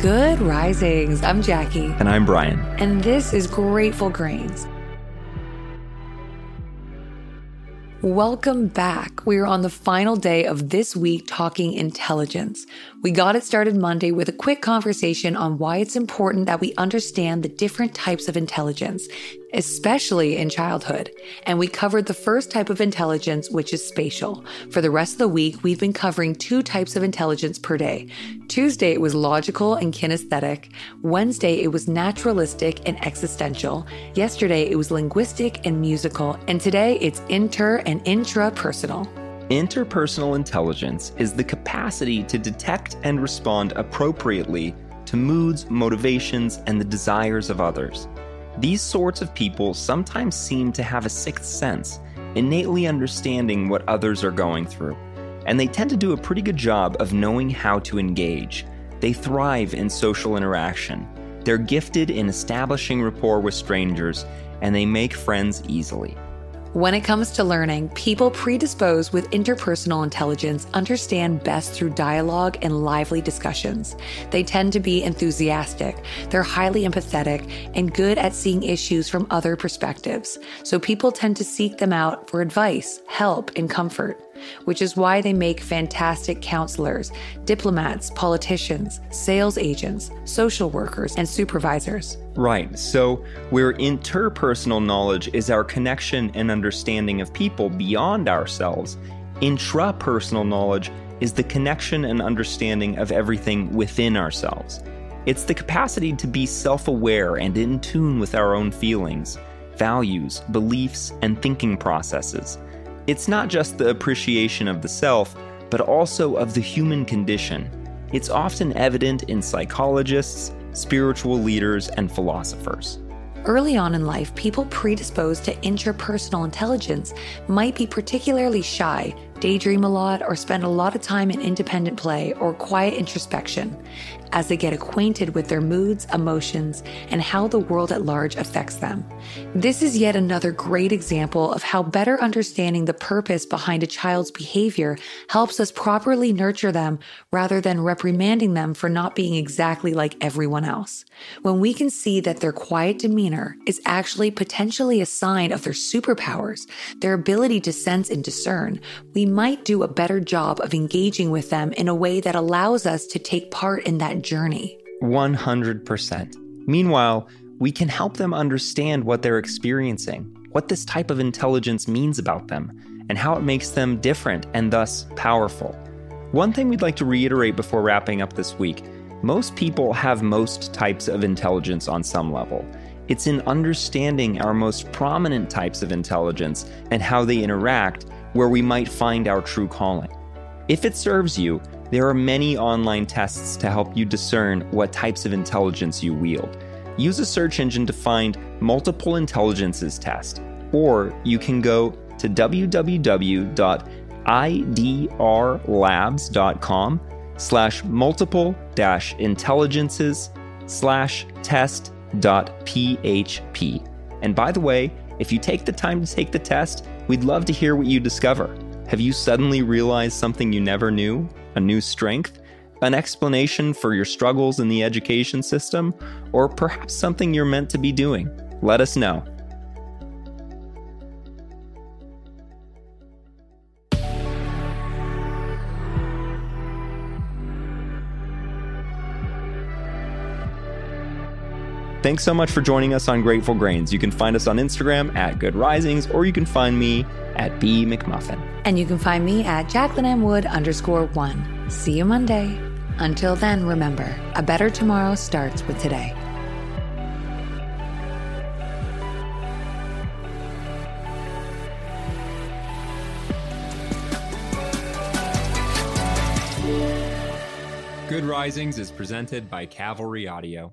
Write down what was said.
Good risings. I'm Jackie. And I'm Bryan. And this is Grateful Grains. Welcome back. We're on the final day of this week talking intelligence. We got it started Monday with a quick conversation on why it's important that we understand the different types of intelligence, especially in childhood. And we covered the first type of intelligence, which is spatial. For the rest of the week, we've been covering two types of intelligence per day. Tuesday, it was logical and kinesthetic. Wednesday, it was naturalistic and existential. Yesterday, it was linguistic and musical. And today, it's inter and intrapersonal. Interpersonal intelligence is the capacity to detect and respond appropriately to moods, motivations, and the desires of others. These sorts of people sometimes seem to have a sixth sense, innately understanding what others are going through, and they tend to do a pretty good job of knowing how to engage. They thrive in social interaction. They're gifted in establishing rapport with strangers, and they make friends easily. When it comes to learning, people predisposed with interpersonal intelligence understand best through dialogue and lively discussions. They tend to be enthusiastic, they're highly empathetic, and good at seeing issues from other perspectives. So people tend to seek them out for advice, help, and comfort which is why they make fantastic counselors, diplomats, politicians, sales agents, social workers, and supervisors. Right. So, where interpersonal knowledge is our connection and understanding of people beyond ourselves, intrapersonal knowledge is the connection and understanding of everything within ourselves. It's the capacity to be self aware and in tune with our own feelings, values, beliefs, and thinking processes. It's not just the appreciation of the self, but also of the human condition. It's often evident in psychologists, spiritual leaders, and philosophers. Early on in life, people predisposed to interpersonal intelligence might be particularly shy, daydream a lot, or spend a lot of time in independent play or quiet introspection as they get acquainted with their moods, emotions, and how the world at large affects them. This is yet another great example of how better understanding the purpose behind a child's behavior helps us properly nurture them rather than reprimanding them for not being exactly like everyone else. When we can see that their quiet demeanor is actually potentially a sign of their superpowers, their ability to sense and discern, we might do a better job of engaging with them in a way that allows us to take part in that journey. 100%. Meanwhile, we can help them understand what they're experiencing, what this type of intelligence means about them, and how it makes them different and thus powerful. One thing we'd like to reiterate before wrapping up this week most people have most types of intelligence on some level. It's in understanding our most prominent types of intelligence and how they interact where we might find our true calling. If it serves you, there are many online tests to help you discern what types of intelligence you wield. Use a search engine to find Multiple Intelligences Test, or you can go to www.idrlabs.com slash multiple dash intelligences slash test dot php. And by the way, if you take the time to take the test, we'd love to hear what you discover. Have you suddenly realized something you never knew? A new strength? An explanation for your struggles in the education system? Or perhaps something you're meant to be doing? Let us know. Thanks so much for joining us on Grateful Grains. You can find us on Instagram at Good Risings, or you can find me at B McMullin. And you can find me at Jacqueline M. Wood underscore one. See you Monday. Until then, remember, a better tomorrow starts with today. Good Risings is presented by Cavalry Audio.